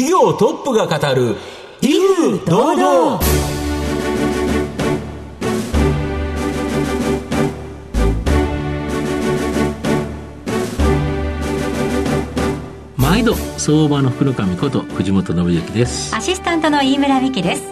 企業トップが語る威風堂々。毎度相場の福の神こと藤本信之です。アシスタントの飯村美希です。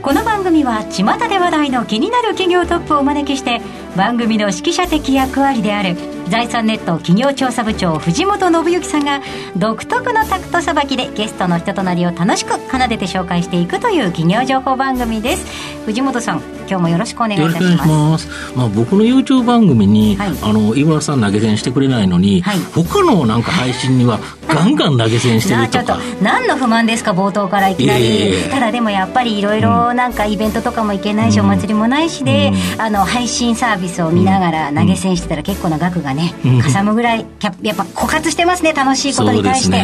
この番組は巷で話題の気になる企業トップをお招きして番組の指揮者的役割である財産ネット企業調査部長藤本信之さんが独特のタクトさばきでゲストの人となりを楽しく奏でて紹介していくという企業情報番組です。藤本さん今日もよろしくお願いいたします。ます。まあ、僕の YouTube 番組に、はい、あの井村さん投げ銭してくれないのに、はい、他のなんか配信にはガンガン投げ銭してるとか。ちょっと何の不満ですか冒頭からいきなり、ただでもやっぱりいろいろなんかイベントとかも行けないし、うん、お祭りもないしで、うん、あの配信サービスを見ながら投げ銭してたら結構な額がね、うん、かさむぐらいやっぱ枯渇してますね楽しいことに対して、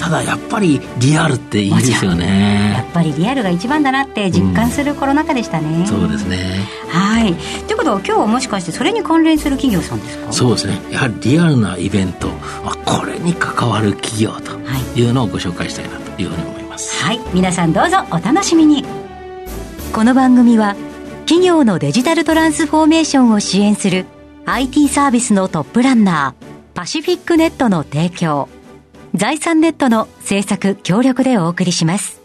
ただやっぱりリアルっていいですよね。やっぱりリアルが一番だなって実感するコロナ禍でしたね、そうですね。はい。ということは今日はもしかしてそれに関連する企業さんですか？そうですね。やはりリアルなイベントこれに関わる企業とい。うのをご紹介したいなというふうに思います。はい。皆さんどうぞお楽しみに。この番組は企業のデジタルトランスフォーメーションを支援する IT サービスのトップランナーパシフィックネットの提供財産ネットの制作協力でお送りします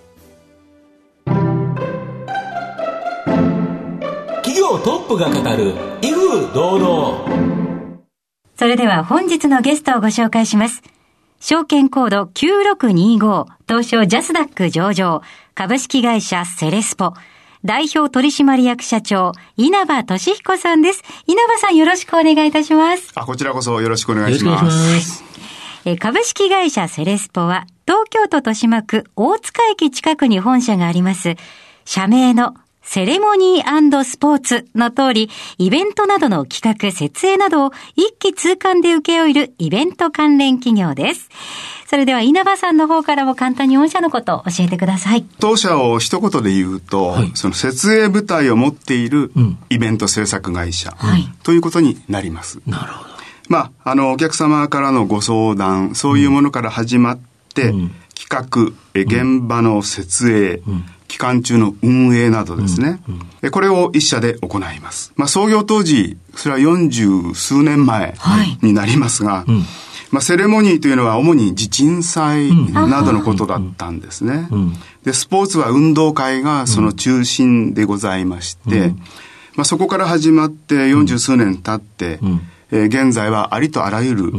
トップが語る威風堂々それでは本日のゲストをご紹介します証券コード9625東証ジャスダック上場株式会社セレスポ代表取締役社長、稲葉俊彦さんです。稲葉さんよろしくお願いいたします。あ、こちらこそよろしくお願いします。え株式会社セレスポは、東京都豊島区大塚駅近くに本社があります、社名のセレモニースポーツの通り、イベントなどの企画、設営などを一気通貫で請け負えるイベント関連企業です。それでは稲葉さんの方からも簡単に御社のことを教えてください。当社を一言で言うと、はい、その設営部隊を持っているイベント制作会社、うん、ということになります。なるほど。まあ、あの、お客様からのご相談、そういうものから始まって、うん、企画、現場の設営、うん期間中の運営などですね、うんうん、これを一社で行います。まあ、創業当時、それは四十数年前になりますが、はいうん。まあ、セレモニーというのは主に地鎮祭などのことだったんですね。で、スポーツは運動会がその中心でございまして、まあ、そこから始まって四十数年経って、えー、現在はありとあらゆる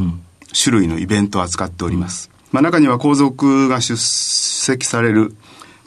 種類のイベントを扱っております。まあ、中には皇族が出席される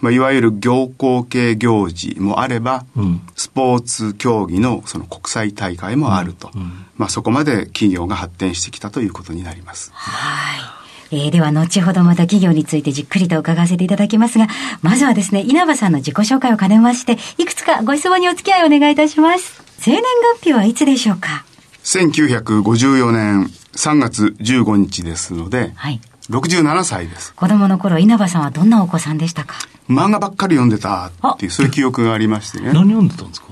まあ、いわゆる行幸系行事もあれば、うん、スポーツ競技のその国際大会もあると、うんうん、まあ、そこまで企業が発展してきたということになります。はい。えー、では、後ほどまた企業についてじっくりと伺わせていただきますが、まずはですね、稲葉さんの自己紹介を兼ねまして、いくつかご質問にお付き合いをお願いいたします。生年月日はいつでしょうか ?1954 年3月15日ですので、はい。67歳です。子供の頃、稲葉さんはどんなお子さんでしたか？漫画ばっかり読んでたっていう、そういう記憶がありましてね。何読んでたんですか？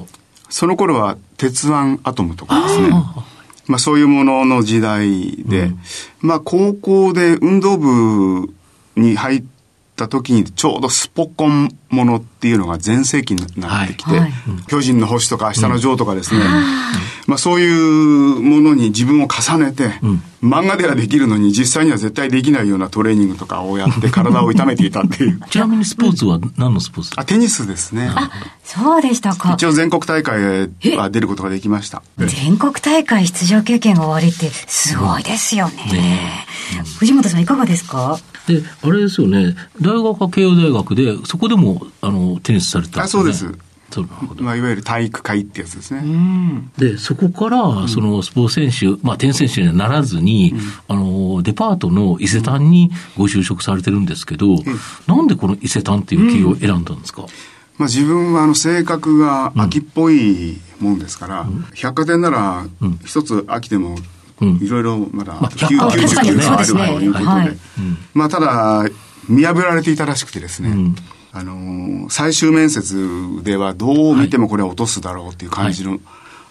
その頃は、鉄腕アトムとかですね。まあそういうものの時代で、うん、まあ高校で運動部に入った時にちょうどスポコンものっていうのが全盛期になってきて、はい。巨人の星とか明日のジョーとかですね、うん、まあそういうものに自分を重ねて、うん、漫画ではできるのに実際には絶対できないようなトレーニングとかをやって 体を痛めていたっていう。ちなみにスポーツは何のスポーツ？あ、テニスですね。あ、そうでしたか。一応全国大会は出ることができました。全国大会出場経験が終わりってすごいですよね。ね藤本さんいかがですか？で、あれですよね、大学は慶応大学で、そこでもあのテニスされたね、あそうです。まあ、いわゆる体育会ってやつですね。で、そこから、そのスポーツ選手、まあ、テニス選手にはならずに、うん、あの、デパートの伊勢丹にご就職されてるんですけど、うん、なんでこの伊勢丹っていう企業を選んだんですか、うん、まあ、自分はあの性格が秋っぽいもんですから、百貨店なら一つ秋でもいろいろまだ99があるということで、まあ、ただ、見破られていたらしくてですね、あの最終面接ではどう見てもこれは落とすだろうっていう感じの、はい、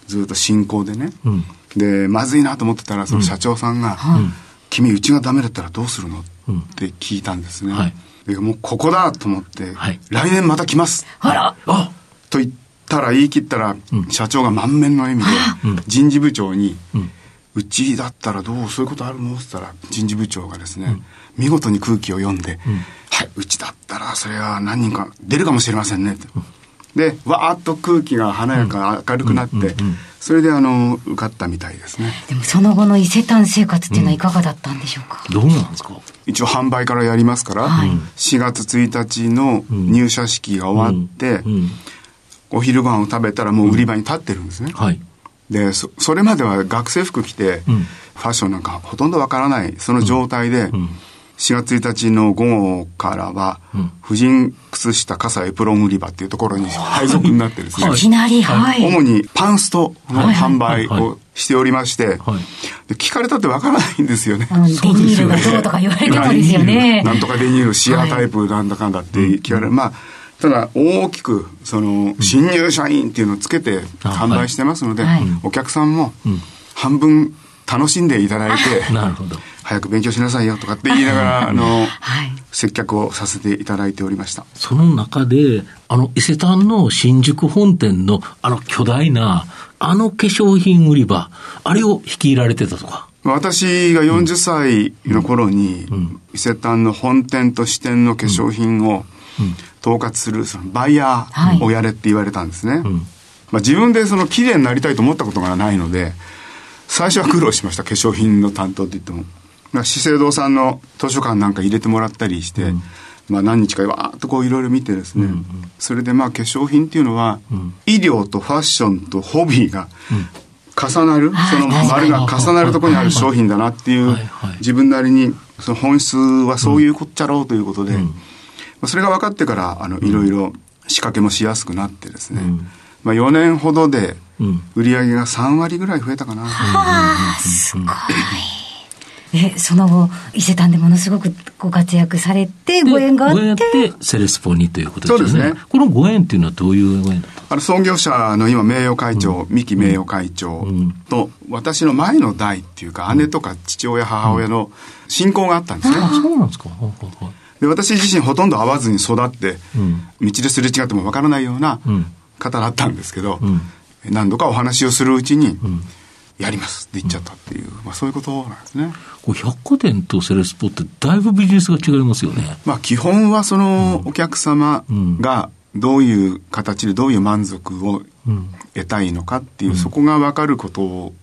ずっと進行でね、うん、でまずいなと思ってたらその社長さんが「うん、君うちがダメだったらどうするの?」って聞いたんですね、はい、でもうここだと思って、はい。来年また来ます。あら。あ。と言ったら言い切ったら、社長が満面の笑みで、人事部長に、うちだったらどう？そういうことあるの？って言ったら人事部長がですね、見事に空気を読んで、はいうちだったらそれは何人か出るかもしれませんね。と。でわーっと空気が華やか、明るくなって、それであの受かったみたいですね。でもその後の伊勢丹生活っていうのはいかがだったんでしょうか、どうなんですか？一応販売からやりますから、はい。4月1日の入社式が終わって、うん。お昼ご飯を食べたらもう売り場に立ってるんですね、はい。でそそれまでは学生服着て、うん。ファッションなんかほとんどわからないその状態で、ん。4月1日の午後からは、婦人靴下傘エプロン売り場っていうところに配属になってですね、い。きなり、はい。主にパンストの販売はいはい。をしておりまして、はい。で聞かれたってわからないんですよね。うんデニールがどうとか言われてもですよね。なんとかデニールシアタイプなんだかんだって聞かれる。まあ、ただ大きく、その、新入社員っていうのをつけて販売してますので、はいお客さんも半分楽しんでいただいて、なるほど。早く勉強しなさいよとかって言いながら、あの、はい。接客をさせていただいておりました。その中で、あの、伊勢丹の新宿本店のあの巨大な、あの化粧品売り場、あれを率いられてたとか。私が40歳の頃に、伊勢丹の本店と支店の化粧品を統括するそのバイヤーをやれって言われたんですね。まあ、自分でその綺麗になりたいと思ったことがないので、最初は苦労しました、化粧品の担当って言っても。まあ資生堂さんの図書館なんか入れてもらったりして、まあ何日かわーっとこういろいろ見てですね、それでまあ化粧品っていうのは、医療とファッションとホビーが重なる、その丸が重なるところにある商品だなっていうはいはい、自分なりにその本質はそういうこっちゃろうということで、まあそれが分かってから、あの、いろいろ仕掛けもしやすくなってですね、まあ4年ほどでうん。売り上げが3割ぐらい増えたかな。ああ、すごい。え、その後、伊勢丹でものすごくご活躍されて、ご縁があって、って、セレスポにということですよね。そうですね。このご縁っていうのはどういうご縁だったあの創業者の今名誉会長、三木名誉会長と、私の前の代っていうか、姉とか父親、母親の親交があったんですね。あ、そうなんですか。で私自身ほとんど会わずに育って、うん。道ですれ違ってもわからないようなうん。方だったんですけど、ん。何度かお話をするうちに、やります。って言っちゃったっていう、まあそういうことなんですね。これ百貨店とセレスポってだいぶビジネスが違いますよね。まあ基本はそのお客様がどういう形でどういう満足を得たいのかっていう、そこが分かること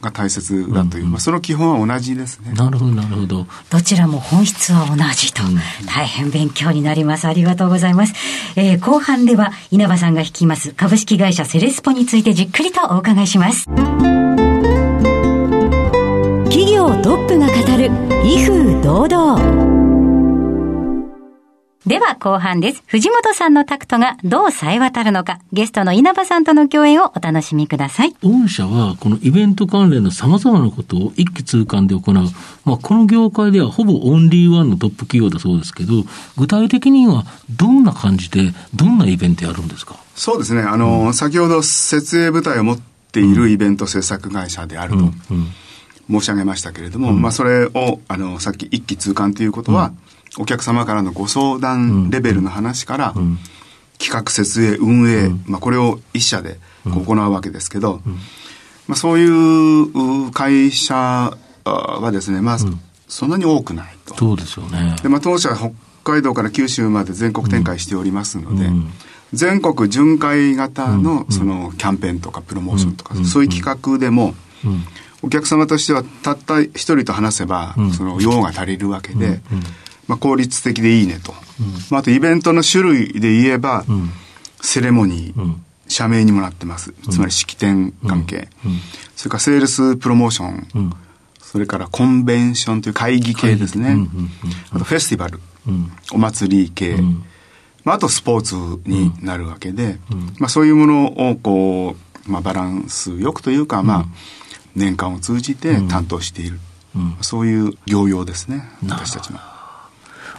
が大切だという、まあその基本は同じですね。なるほど、なるほど。どちらも本質は同じと、大変勉強になります。ありがとうございます。えー後半では稲葉さんが率います株式会社セレスポについてじっくりとお伺いします。企業トップが語る威風堂々。では後半です。藤本さんのタクトがどう冴え渡るのか、ゲストの稲葉さんとの共演をお楽しみください。御社はこのイベント関連の様々なことを一気通貫で行う、まあ、この業界ではほぼオンリーワンのトップ企業だそうですけど、具体的にはどんな感じで、どんなイベントやるんですか？そうですね。あの、先ほど設営部隊を持っているイベント制作会社であると申し上げましたけれども、まあそれを、あの、さっき一気通貫ということは、お客様からのご相談レベルの話から、企画設営運営、まあこれを一社で行うわけですけど、まあそういうう会社あはですね、まあ、そんなに多くないと。そうですよね。で、まあ、当社は北海道から九州まで全国展開しておりますので、全国巡回型のそのキャンペーンとかプロモーションとか、そういう企画でも、お客様としてはたった一人と話せば、その用が足りるわけで、まあ、効率的でいいねと。まあ、あとイベントの種類で言えば、セレモニー、社名にもなってます。つまり式典関係。それからセールスプロモーション。それからコンベンションという会議系ですね。あとフェスティバル。お祭り系。まあ、あとスポーツになるわけで、まあ、そういうものをこう、まあ、バランスよくというか、まあ、年間を通じて担当している。そういう業用ですね。私たちの。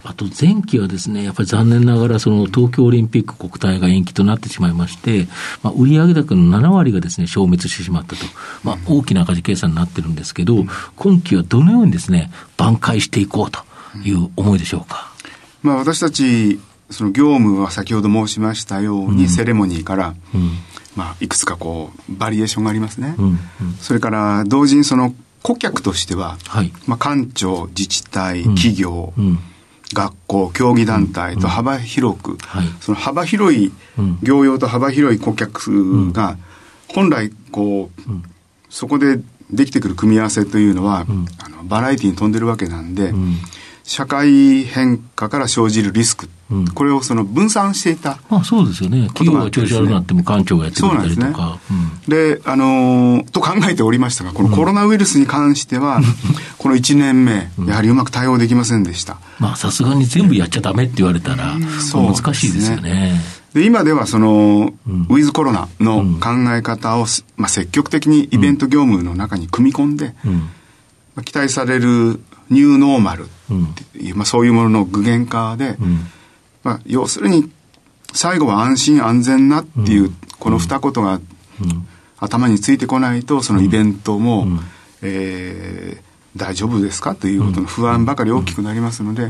あと前期はですね、やっぱり残念ながらその東京オリンピック国体が延期となってしまいまして、まあ、売上高の7割がですね、消滅してしまったと。まあ、大きな赤字計算になってるんですけど、今期はどのようにですね、挽回していこうという思いでしょうか？まあ私たち、その業務は先ほど申しましたように、セレモニーから、まあいくつかこう、バリエーションがありますね。それから同時にその顧客としては、はい。まあ官庁、自治体、企業、学校、競技団体と幅広く、はい。その幅広い業用と幅広い顧客が、本来こう、そこでできてくる組み合わせというのは、あのバラエティに富んでるわけなんで、社会変化から生じるリスク、うん。これをその分散していた。まあそうですよね。企業が調子悪くなっても官庁がやってくれたりとか。で、あのーと考えておりましたが、このコロナウイルスに関しては、この1年目、やはりうまく対応できませんでした。まあさすがに全部やっちゃダメって言われたら、そう難しいですよね。で、今ではその、ウィズコロナの考え方を、まあ、積極的にイベント業務の中に組み込んで、うん。まあ期待されるニューノーマルっていう、まあ、そういうものの具現化で、うん。まあ、要するに、最後は安心安全なっていう、この二言がうん。頭についてこないと、そのイベントも、えー大丈夫ですか？ということの不安ばかり大きくなりますので、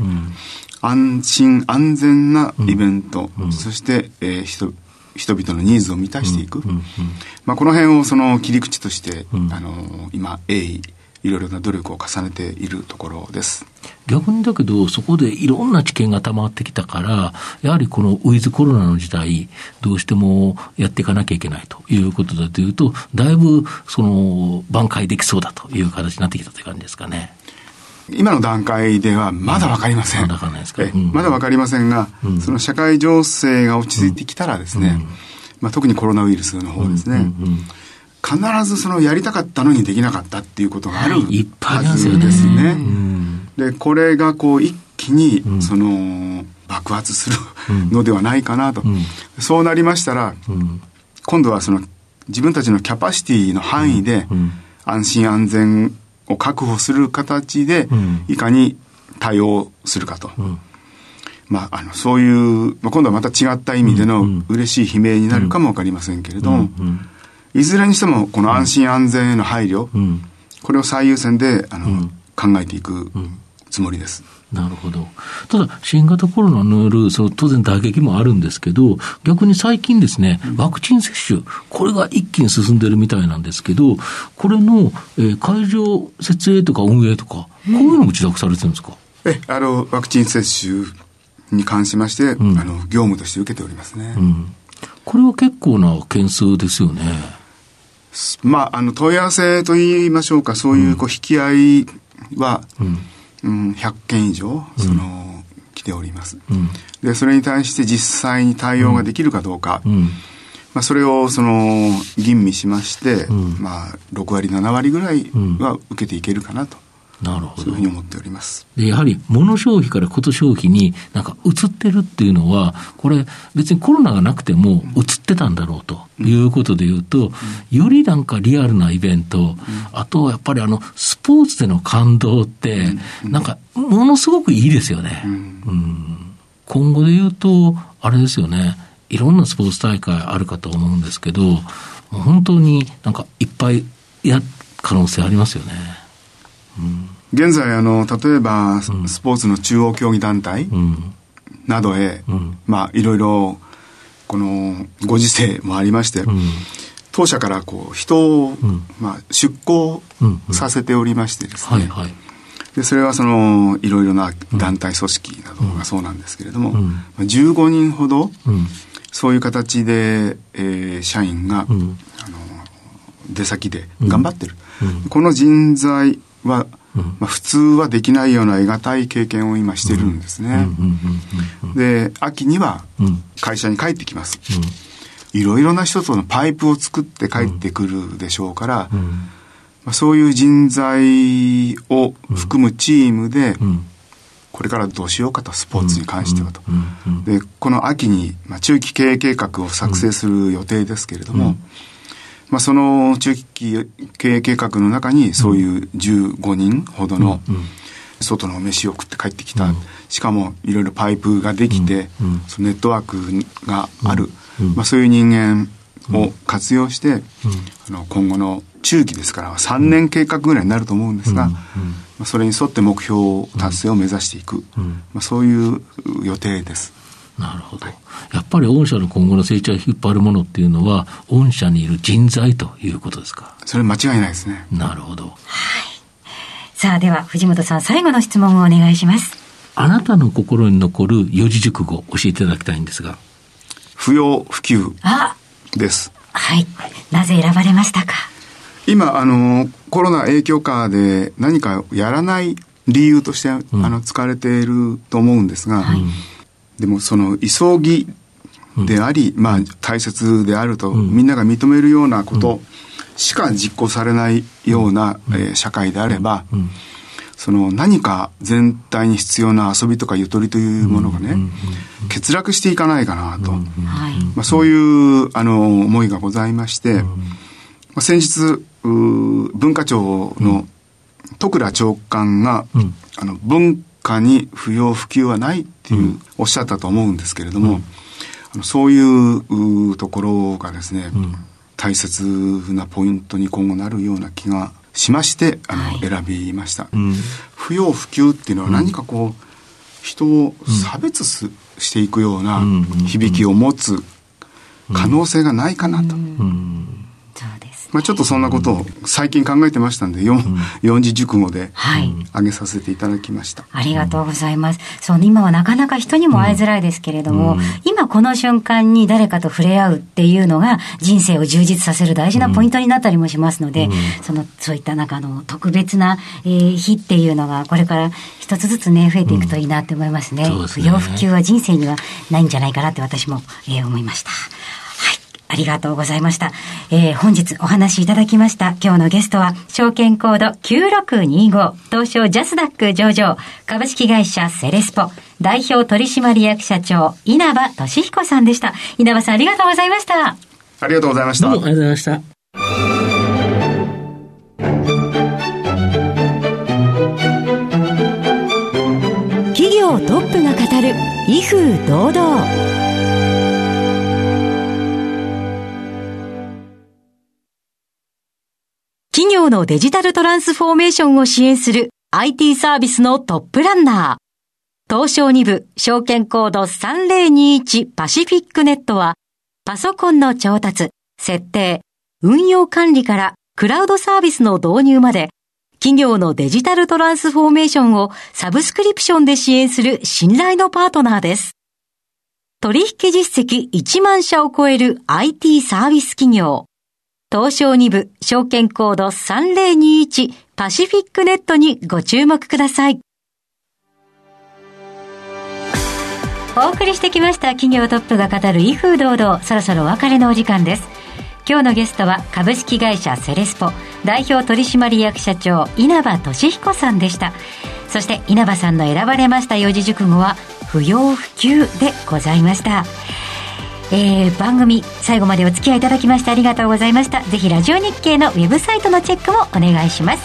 安心安全なイベント、そして、えー人人々のニーズを満たしていく、まあ、この辺をその切り口として、あの今鋭意いろいろな努力を重ねているところです。逆にだけど、そこでいろんな知見が溜まってきたから、やはりこのウィズコロナの時代、どうしてもやっていかなきゃいけないということだというと、だいぶその挽回できそうだという形になってきたという感じですかね。今の段階ではまだわかりません。まだわかんないですか？えうん。まだわかりませんが、その社会情勢が落ち着いてきたらですね、まあ、特にコロナウイルスの方ですね、必ずそのやりたかったのにできなかったっていうことがあるいっぱいありはずですね。うん。で、これがこう一気に、その、爆発するのではないかなと。そうなりましたら、うん。今度はその自分たちのキャパシティの範囲でん。安心安全を確保する形でん。いかに対応するかと。ん。まあ、あの、そういう、まあ、今度はまた違った意味での嬉しい悲鳴になるかもわかりませんけれども、いずれにしてもこの安心安全への配慮、うんこれを最優先で、あの、考えていくつもりです。なるほど。ただ、新型コロナによる、その当然打撃もあるんですけど、逆に最近ですね、ワクチン接種、これが一気に進んでるみたいなんですけど、これの、えー会場設営とか運営とか、こういうのも自宅されてるんですか、え、あの、ワクチン接種に関しまして、んあの、業務として受けておりますね。うん。これは結構な件数ですよね。まあ、あの、問い合わせと言いましょうか、そういう、こう、引き合いは、うん、100件以上、その、来ております。うん。で、それに対して実際に対応ができるかどうか、うん。まあ、それを、その、吟味しまして、ん。まあ、6割、7割ぐらいは受けていけるかなと、なるほど。そういうふう。に思っております。で、やはり、物消費からこと消費になんか移ってるっていうのは、これ、別にコロナがなくても移ってたんだろうということで言うと、よりなんかリアルなイベント、あとやっぱりあの、スポーツでの感動って、なんか、ものすごくいいですよね。うん。今後で言うと、あれですよね、いろんなスポーツ大会あるかと思うんですけど、本当になんかいっぱいや、可能性ありますよね。現在、あの、例えば、スポーツの中央競技団体うん。などへ、んまあ、いろいろ、この、ご時世もありまして、うん。当社からこう人を、んまあ、出向させておりましてですね。でそれはそのいろいろな団体組織などがそうなんですけれども、うんまあ、15人ほどうん。そういう形で、えー社員が、うん。あの出先で頑張ってる、うんこの人材は、うんまあ、普通はできないような得難い経験を今してるんですね、うん。うん。うん。で秋にはうん。会社に帰ってきます、いろいろな人とのパイプを作って帰ってくるでしょうから、うん。まあ、そういう人材を含むチームで、うん。これからどうしようかと、スポーツに関してはと。うん。うん。で、この秋に、まあ、中期経営計画を作成する予定ですけれども、まあ、その中期経営計画の中に、そういう15人ほどの、外の飯を食って帰ってきた。うん。しかも、いろいろパイプができて、うんそのネットワークがある。うんまあ、そういう人間を活用して、うん、あの今後の中期ですから3年計画ぐらいになると思うんですが、まあ、それに沿って目標達成を目指していく、まあ、そういう予定です。なるほど。やっぱり御社の今後の成長を引っ張るものっていうのは、御社にいる人材ということですか？それ間違いないですね。なるほど。はい。さあ、では、藤本さん、最後の質問をお願いします。あなたの心に残る四字熟語、教えていただきたいんですが。不要不急です。はい。なぜ選ばれましたか？今、あの、コロナ影響下で何かやらない理由として、うん、あの、使われていると思うんですが、はい、でもその急ぎであり、うん、まあ大切であると、うん、みんなが認めるようなことしか実行されないような、えー、社会であれば、その何か全体に必要な遊びとかゆとりというものがね、欠落していかないかなと、まあ、そういうあの思いがございまして、まあ、先日文化庁の徳倉長官が、あの文化に不要不急はないっていう、おっしゃったと思うんですけれども、あのそういうところがですね、大切なポイントに今後なるような気がしましてあの、はい、選びました、うん、不要不急っていうのは何かこう、人を差別す、していくような響きを持つ可能性がないかなと、まあ、ちょっとそんなことを最近考えてましたんで、四、うん、字熟語で、はい、挙げさせていただきました。ありがとうございます。そう、今はなかなか人にも会いづらいですけれども、うん、今この瞬間に誰かと触れ合うっていうのが人生を充実させる大事なポイントになったりもしますので、うん、その、そういったなんかの特別な、えー、日っていうのがこれから一つずつね、増えていくといいなって思いますね。不要不急は人生にはないんじゃないかなって私も、えー、思いました。ありがとうございました。えー、本日お話しいただきました今日のゲストは、証券コード9625、東証ジャスダック上場、株式会社セレスポ、代表取締役社長、稲葉俊彦さんでした。稲葉さんありがとうございました。ありがとうございました。どうもありがとうございました。企業トップが語る威風堂々業のデジタルトランスフォーメーションを支援する IT サービスのトップランナー。東証2部証券コード3021パシフィックネットはパソコンの調達、設定、運用管理からクラウドサービスの導入まで企業のデジタルトランスフォーメーションをサブスクリプションで支援する信頼のパートナーです。取引実績1万社を超える IT サービス企業。東証2部証券コード3021パシフィックネットにご注目ください。お送りしてきました企業トップが語る威風堂々、そろそろお別れのお時間です。今日のゲストは株式会社セレスポ代表取締役社長稲葉俊彦さんでした。そして稲葉さんの選ばれました四字熟語は不要不急でございました。えー、番組最後までお付き合いいただきましてありがとうございました。ぜひラジオ日経のウェブサイトのチェックもお願いします。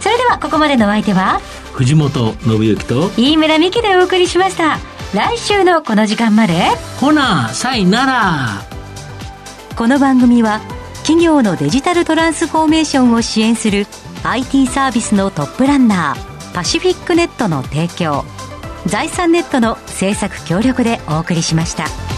それではここまでのお相手は藤本信之と飯村美希でお送りしました。来週のこの時間までほなさいなら。この番組は企業のデジタルトランスフォーメーションを支援する IT サービスのトップランナーパシフィックネットの提供財産ネットの制作協力でお送りしました。